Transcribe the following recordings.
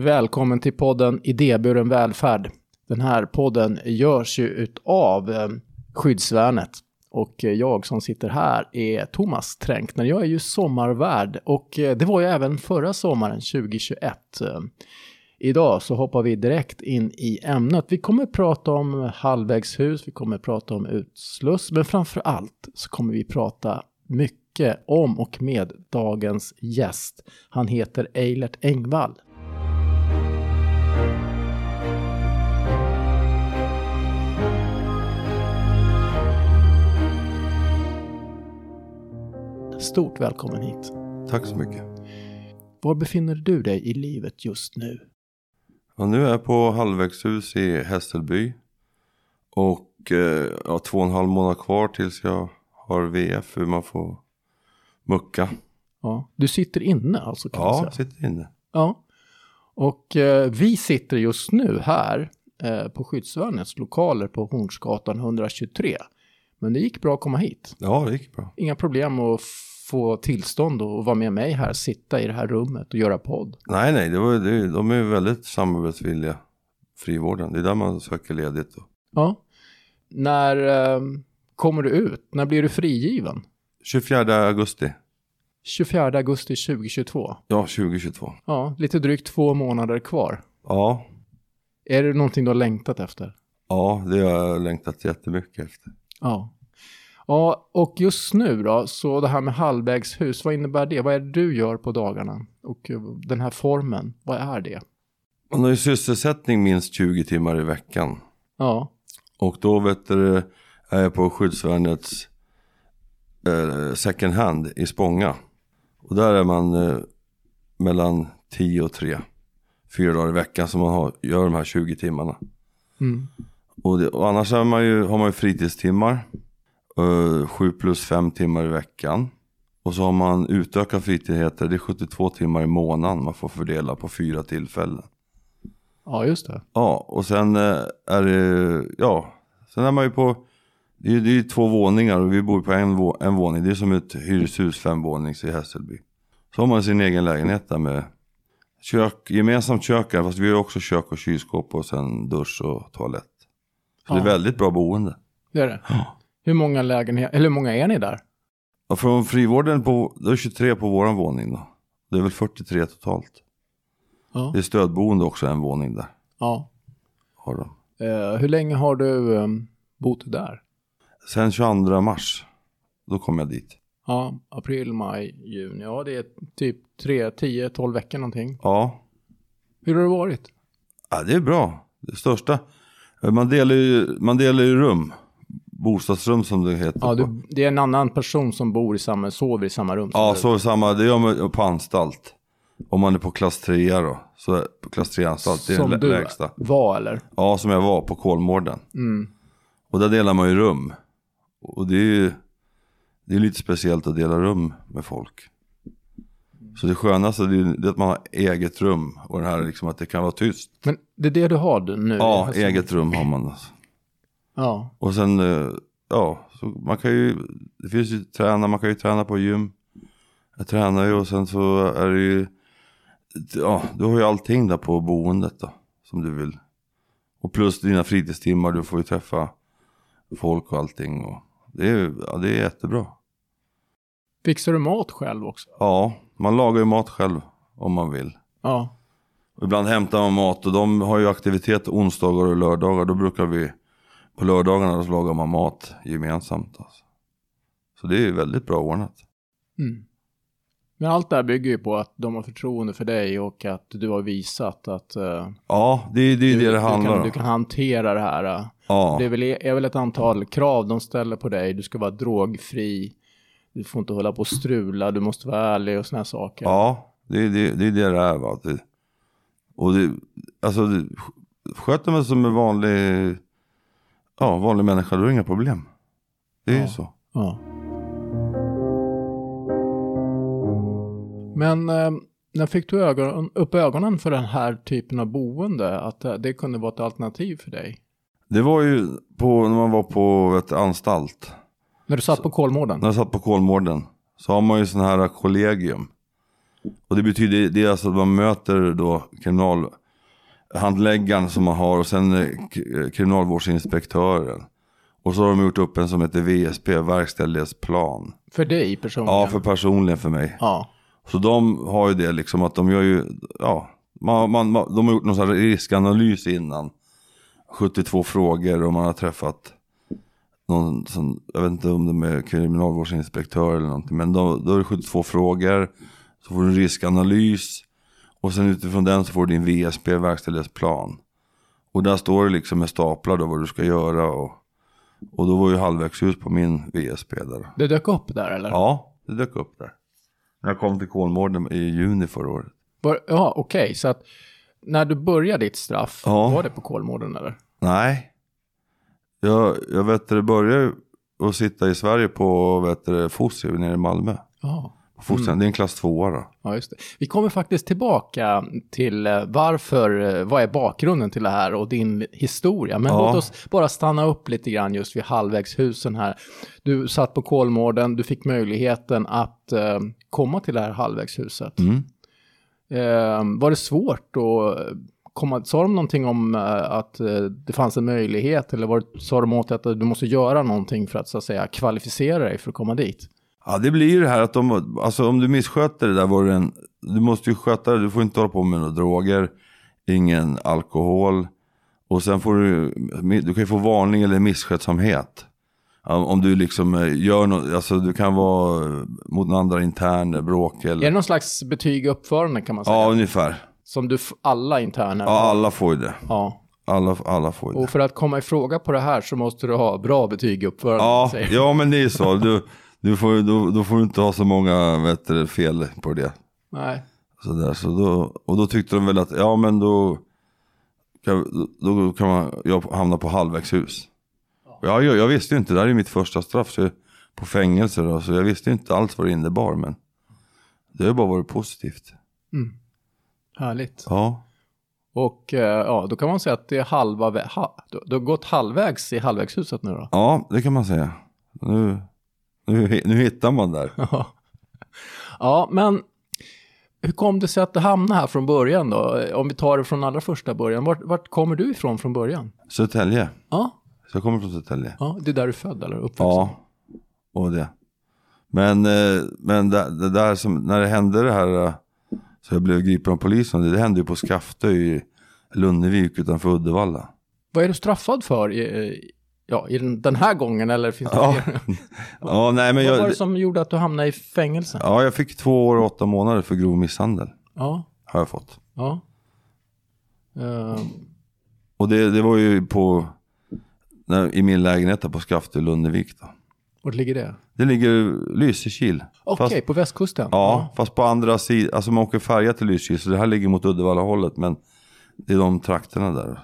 Välkommen till podden Idéburen välfärd. Den här podden görs ju utav eh, Skyddsvärnet. Och eh, jag som sitter här är Thomas Tränkner. Jag är ju sommarvärd och eh, det var ju även förra sommaren 2021. Idag så hoppar vi direkt in i ämnet. Vi kommer prata om halvvägshus, vi kommer prata om utsluss, men framför allt så kommer vi prata mycket om och med dagens gäst. Han heter Eilert Engvall. Stort välkommen hit. Tack så mycket. Var befinner du dig i livet just nu? Ja, nu är jag på halvvägshus i Hässelby. Och eh, ja, två och en halv månad kvar tills jag har VF hur man får mucka. Ja, du sitter inne alltså? Kan ja, jag sitter inne. Ja, och eh, vi sitter just nu här eh, på skyddsvärnets lokaler på Hornsgatan 123. Men det gick bra att komma hit. Ja, det gick bra. Inga problem att få tillstånd och vara med mig här, sitta i det här rummet och göra podd. Nej, nej, det var, det, de är väldigt samarbetsvilliga, frivården. Det är där man söker ledigt. Då. Ja. När eh, kommer du ut? När blir du frigiven? 24 augusti. 24 augusti 2022. Ja, 2022. Ja, lite drygt två månader kvar. Ja. Är det någonting du har längtat efter? Ja, det har jag längtat jättemycket efter. Ja. Ja, och just nu då, så det här med halvvägshus, vad innebär det? Vad är det du gör på dagarna? Och eh, den här formen, vad är det? Man har ju sysselsättning minst 20 timmar i veckan. Ja. Och då vet du, är jag på skyddsvärnets eh, second hand i Spånga. Och där är man eh, mellan 10 och 3. Fyra dagar i veckan som man har, gör de här 20 timmarna. Mm. Och, det, och annars man ju, har man ju fritidstimmar. Uh, 7 plus 5 timmar i veckan. Och så har man utökat fritidheter. Det är 72 timmar i månaden man får fördela på fyra tillfällen. Ja, just det. Ja, och sen uh, är det, ja. Sen är man ju på, det är, det är två våningar och vi bor på en, vå, en våning. Det är som ett hyreshus, femvånings i Hässelby. Så har man sin egen lägenhet där med kök, gemensamt kök fast vi har också kök och kylskåp och sen dusch och toalett. Så Ja. det är väldigt bra boende. Det är det. Ja. Hur många lägenheter, eller hur många är ni där? Och från frivården på, det är 23 på våran våning då. Det är väl 43 totalt. Ja. Det är stödboende också, en våning där. ja. Har de. Eh, hur länge har du eh, bott där? Sen 22 mars, då kom jag dit. Ja, april, maj, juni. Ja, det är typ 3, 10, 12 veckor någonting. Ja, Hur har det varit? ja det är bra. Det största. Man delar ju, man delar ju rum. Bostadsrum som det heter. Ja, du, det är en annan person som bor i samma, sover i samma rum. som Ja, är det samma. Det gör man på anstalt. Om man är på klass 3 då. Så klass 3 anstalt, det är Som den lä- du lägsta. var eller? Ja, som jag var på Kolmården. Mm. Och där delar man ju rum. Och det är ju det är lite speciellt att dela rum med folk. Så det skönaste det är, det är att man har eget rum. Och det här liksom att det kan vara tyst. Men det är det du har nu? Ja, Alltså- eget rum har man. Alltså. Ja, Och sen, eh, ja, så man kan ju, det finns ju träna, man kan ju träna på gym. Jag tränar ju och sen så är det ju, ja, du har ju allting där på boendet då, som du vill. Och plus dina fritidstimmar, du får ju träffa folk och allting. Och det, är, ja, det är jättebra. Fixar du mat själv också? Ja, man lagar ju mat själv om man vill. Ja. Och ibland hämtar man mat och de har ju aktivitet onsdagar och lördagar. Då brukar vi, på lördagarna så lagar man mat gemensamt. Alltså. Så det är ju väldigt bra ordnat. Mm. Men allt det här bygger ju på att de har förtroende för dig och att du har visat att eh, Ja, det är det, är du, det det handlar du, kan, om. du kan hantera det här. eh. Ja, Det är väl, är väl ett antal krav de ställer på dig. Du ska vara drogfri. Du får inte hålla på och strula. Du måste vara ärlig och här saker. ja det, är det, det är det det är. Va? Det, och det, alltså, det, sköter man sig som en vanlig, ja, vanlig människa, då är det inga problem. Det är Ja. ju så. Ja. Men eh, när fick du ögon, upp ögonen för den här typen av boende? Att eh, det kunde vara ett alternativ för dig? Det var ju på, när man var på ett anstalt. När du satt på Kolmården? När jag satt på Kolmården så har man ju sån här kollegium. Och det betyder, det är alltså att man möter då kriminalhandläggaren som man har och sen eh, eh, kriminalvårdsinspektören. Och så har de gjort upp en som heter VSP, verkställighetsplan. För dig personligen? Ja, för personligen för mig. Ja. Så de har ju det liksom att de gör ju, ja, man, man, man, de har gjort någon sån här riskanalys innan. 72 frågor och man har träffat någon som, jag vet inte om de är kriminalvårdsinspektör eller någonting. Men då, då är det 72 frågor, så får du en riskanalys. Och sen utifrån den så får du din VSP, verkställighetsplan. Och där står det liksom med staplar då vad du ska göra. Och, och då var ju halvvägshus på min VSP där. Det dök upp där eller? Ja, det dök upp där. När jag kom till Kolmården i juni förra året. Var, ja, okej. Så att när du började ditt straff, Ja. var det på Kolmården eller? Nej. Jag, jag vet det började att sitta i Sverige på vet Fosie nere i Malmö. Ja. På Fosie, det är en klass tvåa då. Ja, just det. Vi kommer faktiskt tillbaka till eh, varför, eh, vad är bakgrunden till det här och din historia. Men Ja. låt oss bara stanna upp lite grann just vid halvvägshusen här. Du satt på Kolmården, du fick möjligheten att eh, komma till det här halvvägshuset. Mm. Eh, var det svårt att komma, sa de någonting om eh, att eh, det fanns en möjlighet eller var sa de åt dig att du måste göra någonting för att så att säga kvalificera dig för att komma dit? Ja, det blir ju det här att de, alltså om du missköter det där var det en, du måste ju sköta det, du får inte hålla på med några droger, ingen alkohol. Och sen får du, du kan ju få varning eller misskötsamhet. Om du liksom eh, gör något, alltså du kan vara eh, mot en andra intern, bråk Är det eller... någon slags betyg uppförande kan man säga? Ja, ungefär. Som du, alla interner Ja, alla får ju det. Ja. Alla, alla får ju det. Och för att komma i fråga på det här så måste du ha bra betyg uppförande. Ja, ja men det är så. Du, du får, då, då får du inte ha så många vet du, fel på det. Nej. Så där, så då, och då tyckte de väl att ja men då kan, då, kan man jag hamna på halvvägshus. Ja, jag, jag visste inte, det här är mitt första straff så, på fängelse då, så jag visste inte alls vad det innebar men det har bara varit positivt. Härligt. Ja, Och eh, ja, då kan man säga att det är halva ha, du har gått halvvägs i halvvägshuset nu då. ja det kan man säga. Nu, nu, nu hittar man där. Ja. men hur kom det sig att du hamnade här från början då? Om vi tar det från allra första början. Vart, vart kommer du ifrån från början? Södertälje, Ja, så jag kommer från Södertälje. ja det är där du är född eller uppväxt? Ja, och det. Men, eh, men det, det där som, när det hände det här, eh, så jag blev gripen av polisen, det, det hände ju på Skaftö i Lunnevik utanför Uddevalla. Vad är du straffad för i- ja, i den, den här gången eller finns det Ja, ja nej men Vad var det jag, som gjorde att du hamnade i fängelse? ja, jag fick två år och åtta månader för grov misshandel. Ja, Har jag fått. ja. Ehm, Och det, det var ju på, när, i min lägenhet där på Skaftö i Lunnevik då. vart ligger det? Det ligger Lysekil. Okej, Fast- på västkusten? Ja, fast på andra sidan, alltså man åker färja till Lysekil så det här ligger mot Uddevalla hållet men det är de trakterna där.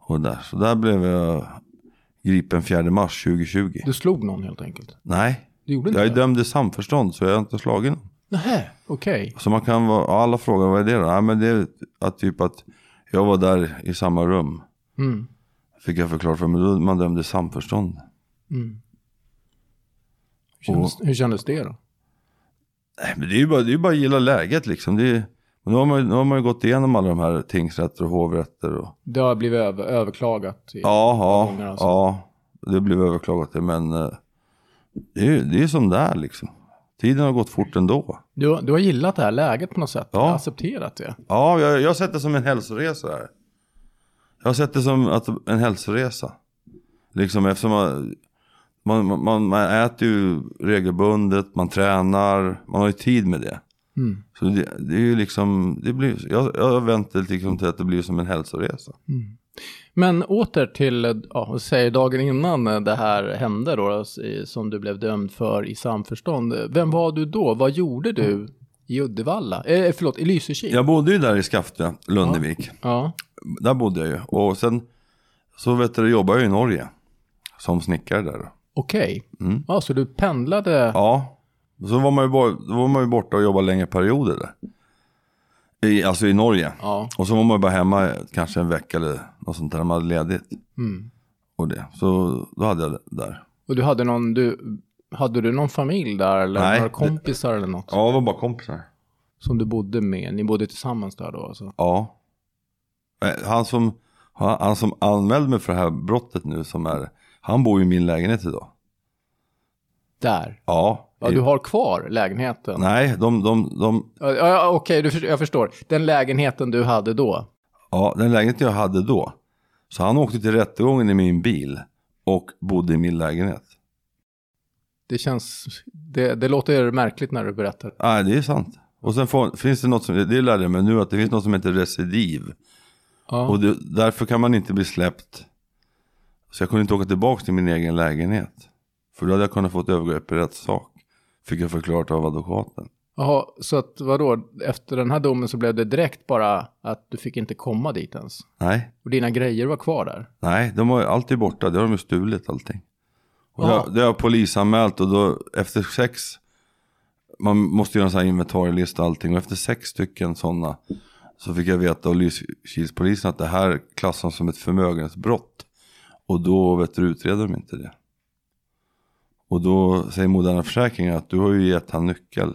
Och där. Så där blev jag gripen 4 mars 2020. Du slog någon helt enkelt? Nej, Du gjorde inte jag är det? dömd i samförstånd så jag har inte slagit någon. Nähä, okej. Så man kan vara, alla frågar vad är det då? Ja, men det är att typ att jag var där i samma rum. Mm. Fick jag förklart för mig, man dömd i samförstånd. Mm. Hur, kändes, hur kändes det då? Nej, men det är ju bara, det är bara att gilla läget liksom. Det är, men nu, har man, nu har man ju gått igenom alla de här tingsrätter och hovrätter och Det har blivit över, överklagat? i- Ja, ja, gånger alltså. ja. Det blev överklagat men eh, det är ju det är som det är liksom. Tiden har gått fort ändå. Du, har- du har gillat det här läget på något sätt? Ja. Du har accepterat det? Ja, jag, jag har sett det som en hälsoresa här. Jag har sett det som att, en hälsoresa. Liksom eftersom man, man, man, man äter ju regelbundet, man tränar, man har ju tid med det. Mm. Så det, det är ju liksom, det blir, jag, jag har vänt det liksom till att det blir som en hälsoresa. Men åter till, ja, säg dagen innan det här hände då, som du blev dömd för i samförstånd. Vem var du då? Vad gjorde du i Uddevalla? Eh, förlåt, i Lysekil? Jag bodde ju där i Skaftö, Lunnevik. Ja. Där bodde jag ju. Och sen så vet du, jobbade jag i Norge. Som snickare där. Okej. Mm. Ja, så du pendlade? Ja. Så var man ju, då var man ju borta och jobbade längre perioder där. I, alltså i Norge. Ja. Och så var man ju bara hemma kanske en vecka eller något sånt där. Man hade ledigt. Mm. Och det. Så då hade jag det där. Och du hade någon, du, hade du någon familj där eller Nej, några kompisar eller något? Ja, det var bara kompisar. Som du bodde med, ni bodde tillsammans där då alltså? Ja. Eh, Han som, han, han som anmälde mig för det här brottet nu som är, han bor ju i min lägenhet idag. Där? Ja. Ja, du har kvar lägenheten? Nej, de, de, de, Ja, ja, Okej, för- jag förstår. Den lägenheten du hade då? ja, den lägenheten jag hade då. Så han åkte till rättegången i min bil och bodde i min lägenhet. Det känns, det, det låter märkligt när du berättar. Nej, det är sant. Och sen får, finns det något som, det lärde jag mig nu, att det finns något som heter recidiv. Ja. Och det, därför kan man inte bli släppt. Så jag kunde inte åka tillbaka till min egen lägenhet. För då hade jag kunnat få ett övergrepp i rättssak. Fick jag förklarat av advokaten. Jaha, så att vadå, efter den här domen så blev det direkt bara att du fick inte komma dit ens? Nej, Och dina grejer var kvar där? nej, de var alltid borta. Det har de ju stulit allting. Och Ja. det, det har jag polisanmält och då efter sex, man måste göra en sån här inventarielista och allting. Och efter sex stycken sådana så fick jag veta av Lysekilspolisen att det här klassas som ett förmögenhetsbrott. Och då vet du, utreder de inte det. Och då säger Moderna Försäkringar att du har ju gett han nyckel.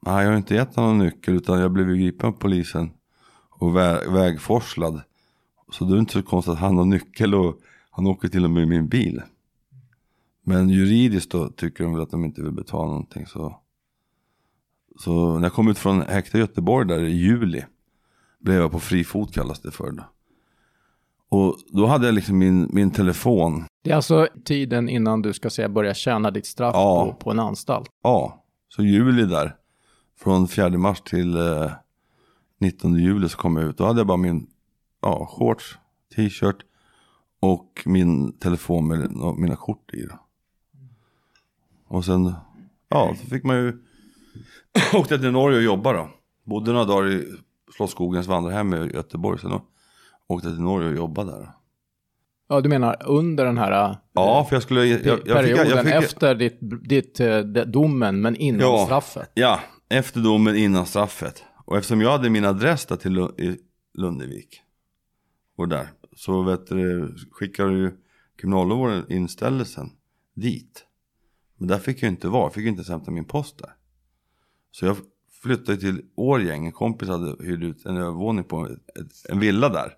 Nej, jag har inte gett honom nyckel utan jag blev ju gripen av polisen och vä- vägforslad. Så det är inte så konstigt att han har nyckel och han åker till och med i min bil. Men juridiskt då tycker de väl att de inte vill betala någonting så. Så när jag kom ut från häktet i Göteborg där i juli. Blev jag på fri fot kallas det för då. Och då hade jag liksom min, min telefon. Det är alltså tiden innan du ska säga börja tjäna ditt straff Ja. på, på en anstalt. Ja, så juli där. Från 4 mars till eh, 19 juli så kom jag ut. Då hade jag bara min ja, shorts, t-shirt och min telefon med mina kort i. Då. Och sen, ja, så fick man ju åkte till Norge och jobba då. Bodde några dagar i Slottsskogens vandrarhem i Göteborg. Sen då åkte till Norge och jobbade där. Ja, du menar under den här Ja, för jag skulle... Jag, jag, perioden fick, jag fick, efter ditt, ditt, eh, domen, men innan Ja. straffet? Ja, efter domen innan straffet. Och eftersom jag hade min adress där till Lu- i Lundevik. Och där. Så vet du, skickade ju kriminalvården inställelsen dit. Men där fick jag inte vara. Jag fick inte ens hämta min post där. Så jag flyttade till Årgäng. En kompis hade hyrt ut en övervåning på en villa där.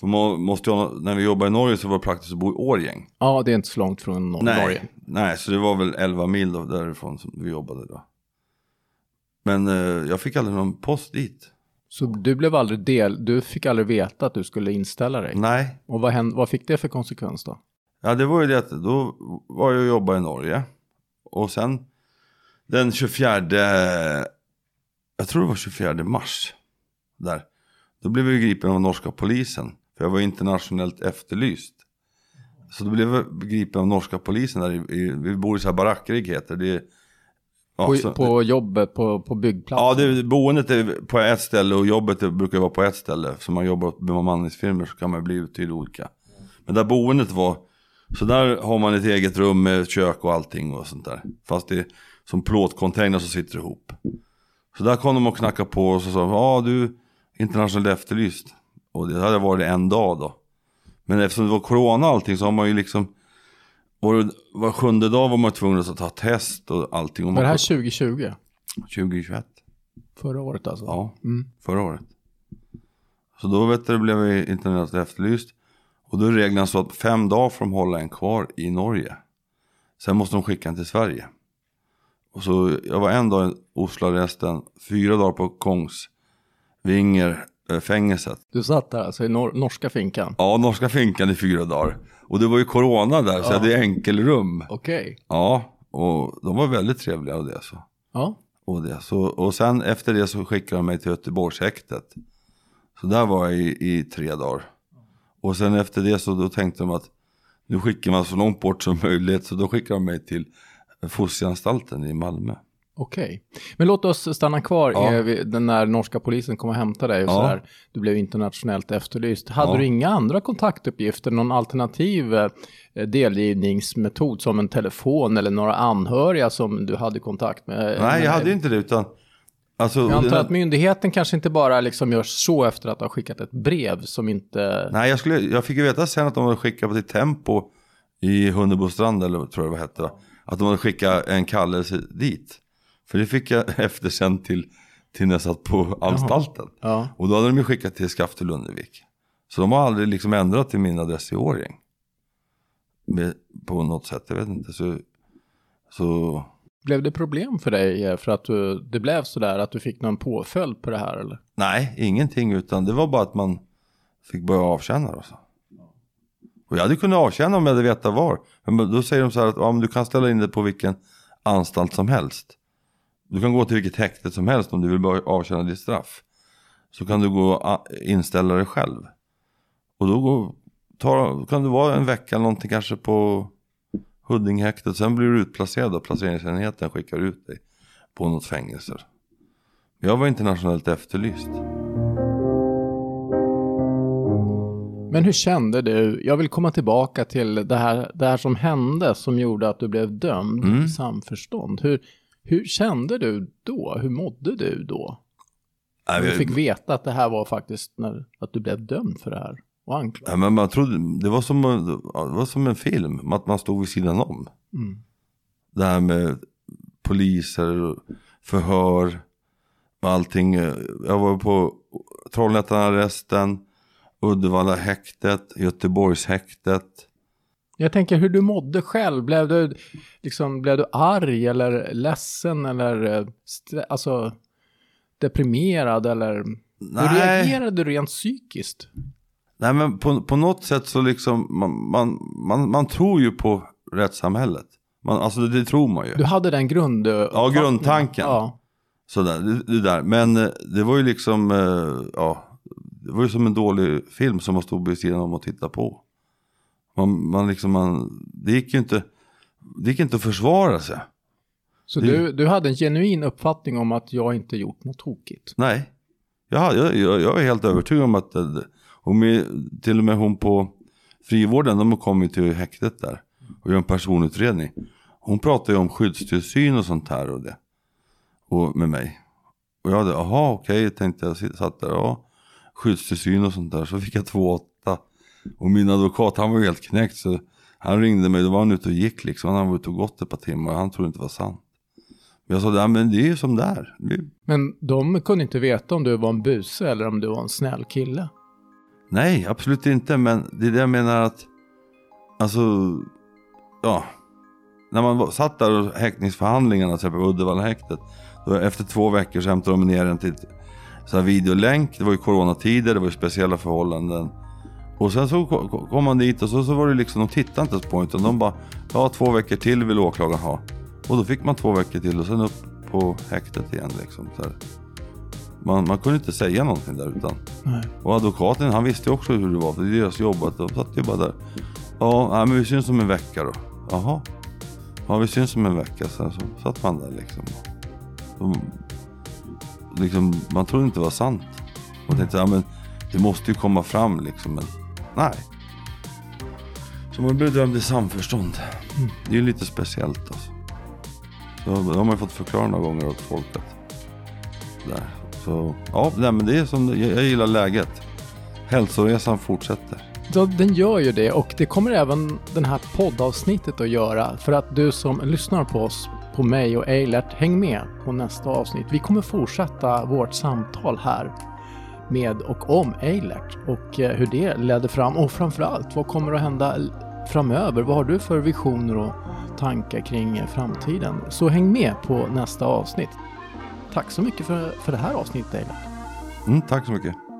För man måste ha- när vi jobbade i Norge så var det praktiskt att bo i Årgäng. Ja, det är inte så långt från Nor- Nej, Norge. nej, så det var väl 11 mil då, därifrån som vi jobbade då. Men eh, jag fick aldrig någon post dit. Så du blev aldrig del, du fick aldrig veta att du skulle inställa dig? Nej, Och vad, hände, vad fick det för konsekvens då? ja det var ju det att då var jag och jobbade i Norge. Och sen den 24, jag tror det var 24 mars. Där. Då blev jag gripen av norska polisen. För jag var internationellt efterlyst. Så då blev jag gripen av norska polisen där i, i vi bor i så här barackrig heter det. Ja, På, så- på jobbet, på, på byggplatsen? Ja, det, boendet är på ett ställe och jobbet brukar vara på ett ställe. Så man jobbar åt bemanningsfirmor så kan man bli uthyrd olika. Men där boendet var, så där har man ett eget rum med kök och allting och sånt där. Fast det är som plåtcontainer som sitter ihop. Så där kom de och knackade på och så sa ja du, är internationellt efterlyst. Och det hade varit en dag då. Men eftersom det var corona och allting så har man ju liksom, var, var sjunde dag var man tvungen att ta test och allting. Och Var det här man, 2020? 2021. Förra året alltså? Ja, Mm. förra året. Så då vet du, blev jag internationellt efterlyst. Och då är reglerna så att fem dagar får de hålla en kvar i Norge. Sen måste de skicka en till Sverige. Och så jag var en dag i Osloarresten, fyra dagar på Kongsvinger fängelset. Du satt där alltså i nor- norska finkan? Ja, norska finkan i fyra dagar. Och det var ju corona där, så jag hade enkelrum. Okej. Ja, och de var väldigt trevliga och det så. Ja. Och, det. Så, och sen efter det så skickade de mig till Göteborgshäktet. Så där var jag i, i tre dagar. Och sen efter det så då tänkte de att nu skickar man så långt bort som möjligt. Så då skickade de mig till Fosieanstalten i Malmö. Okej. Men låt oss stanna kvar Ja. eh, den när norska polisen kom och hämtade dig och Ja. sådär. Du blev internationellt efterlyst. Hade Ja. du inga andra kontaktuppgifter, någon alternativ eh, delgivningsmetod som en telefon eller några anhöriga som du hade kontakt med? Nej, jag hade inte det utan... Alltså, Jag antar det- att myndigheten kanske inte bara liksom gör så efter att ha skickat ett brev som inte... Nej, jag, skulle, jag fick ju veta sen att de hade skickat till Tempo i Hunnebostrand eller vad tror jag det hette. Att de hade skickat en kallelse dit. För det fick jag efter sen till, till när jag satt på anstalten. Ja. Och då hade de ju skickat till Skaft till Lundevik. Så de har aldrig liksom ändrat till min adress i Årjäng. På något sätt, jag vet inte. Så, så Blev det problem för dig eh, för att du, det blev sådär att du fick någon påföljd på det här eller? nej, ingenting. Utan det var bara att man fick börja avtjäna. Alltså. Och jag hade kunnat avtjäna om jag hade vetat var. Men då säger de så här att ja, du kan ställa in det på vilken anstalt som helst. Du kan gå till vilket häkte som helst om du vill avtjäna ditt straff. Så kan du gå och a- inställa dig själv. Och då går, tar, kan du vara en vecka eller någonting kanske på Huddingehäktet. Sen blir du utplacerad och placeringsenheten skickar ut dig på något fängelse. Jag var internationellt efterlyst. Men hur kände du? Jag vill komma tillbaka till det här, det här som hände som gjorde att du blev dömd Mm. i samförstånd. Hur, hur kände du då? Hur mådde du då? Nej, du fick veta att det här var faktiskt när, att du blev dömd för det här och anklagad. Ja, men man trodde, det, var som, det var som en film, att man stod vid sidan om. Mm. Det här med poliser, förhör, allting. Jag var på Trollhättan-arresten, Uddevalla-häktet, Göteborgshäktet. Jag tänker hur du mådde själv. Blev du, liksom, blev du arg eller ledsen eller eh, alltså, deprimerad eller hur reagerade du rent psykiskt? Nej men på, på något sätt så liksom, man, man, man, man tror ju på rättssamhället. Man, alltså det, det tror man ju. Du hade den grund... Ja, grundtanken. Ja. Sådär, det, det där. Men eh, det var ju liksom, eh, ja, det var ju som en dålig film som man stod vid sidan om och tittade på. Man, man liksom, man, det gick ju inte, det gick inte att försvara sig. Så Det- du, du hade en genuin uppfattning om att jag inte gjort något tokigt? Nej, jag, jag, jag, är helt övertygad om att, eh, och med, till och med hon på frivården, de har kommit till häktet där och gör en personutredning. Hon pratar ju om skyddstillsyn och sånt här och det. Och med mig. Och jag hade, jaha okej, tänkte jag, satt där, ja. Skyddstillsyn och sånt där. Så fick jag två åtta. Och min advokat, han var ju helt knäckt. Så han ringde mig, då var han ute och gick liksom. Han var ute och gått ett par timmar, han trodde inte det var sant. Men jag sa, ja men det är ju som det är. Det är Men de kunde inte veta om du var en buse eller om du var en snäll kille. Nej, absolut inte. Men det är det jag menar att, alltså, ja. När man var, satt där och häktningsförhandlingarna, till exempel på Uddevalla-häktet. Då efter två veckor så hämtade de ner en till så här videolänk. Det var ju coronatider, det var ju speciella förhållanden. Och sen så ko- ko- kom man dit och så, så var det liksom, de tittade inte ens på utan de bara, ja två veckor till vill åklagaren ha. Och då fick man två veckor till och sen upp på häktet igen liksom. Så här. Man, man kunde inte säga någonting där utan Nej. och advokaten han visste ju också hur det var, för det är deras jobb. Att de satt ju bara där. Ja, nej, men vi syns om en vecka då. Jaha. Ja, vi syns om en vecka. Sen så satt man där liksom. De, liksom man trodde inte det var sant. Och tänkte, ja men det måste ju komma fram liksom. Men nej. Så man i samförstånd. Det är ju lite speciellt alltså. Så det har man ju fått förklara några gånger åt folket. Där. Så ja, nej, men det är som jag, jag gillar läget. Hälsoresan fortsätter. Ja, den gör ju det och det kommer även den här poddavsnittet att göra. För att du som lyssnar på oss, på mig och Eilert, häng med på nästa avsnitt. Vi kommer fortsätta vårt samtal här med och om Eilert och eh, hur det ledde fram och framförallt vad kommer att hända framöver? Vad har du för visioner och tankar kring eh, framtiden? Så häng med på nästa avsnitt. Tack så mycket för, för det här avsnittet Eilert. Mm, tack så mycket.